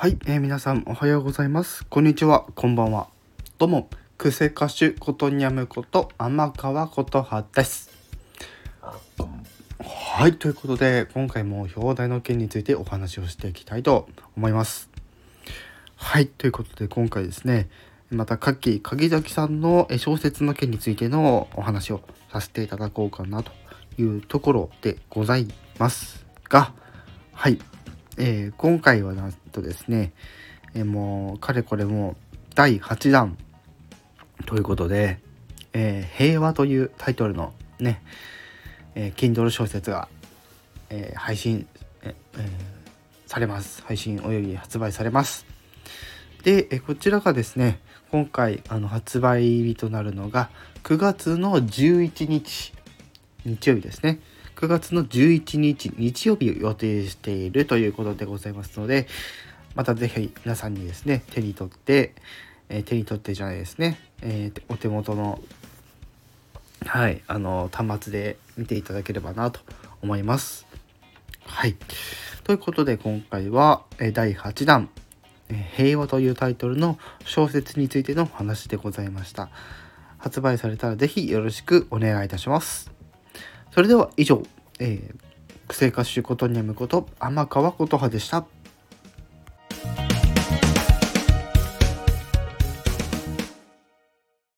はい、えー皆さんおはようございます。こんにちは、こんばんは。どうも、クセ歌手ことにゃむこと天川ことはです。はい、ということで、今回も表題の件についてお話をしていきたいと思います。はい、ということで、今回ですね、また、かっき鍵崎さんのえ小説の件についてのお話をさせていただこうかなというところでございますが、はい、えー今回はなんとですね、えーもうかれこれもう第8弾ということで「えー平和」というタイトルのね、えー Kindle 小説が、え配信、されます。配信および発売されます。で、えこちらがですね今回あの発売日となるのが9月の11日日曜日ですね。9月の11日日曜日を予定しているということでございますのでまたぜひ皆さんにですね手に取って、えー手に取ってじゃないですね、えーお手元のはいあの端末で見ていただければなと思います。はい。ということで今回はえー第8弾えー平和というタイトルの小説についてのお話でございました。発売されたらぜひよろしくお願いいたします。それでは以上、えー、癖歌手ことにゃむこと天川琴葉でした。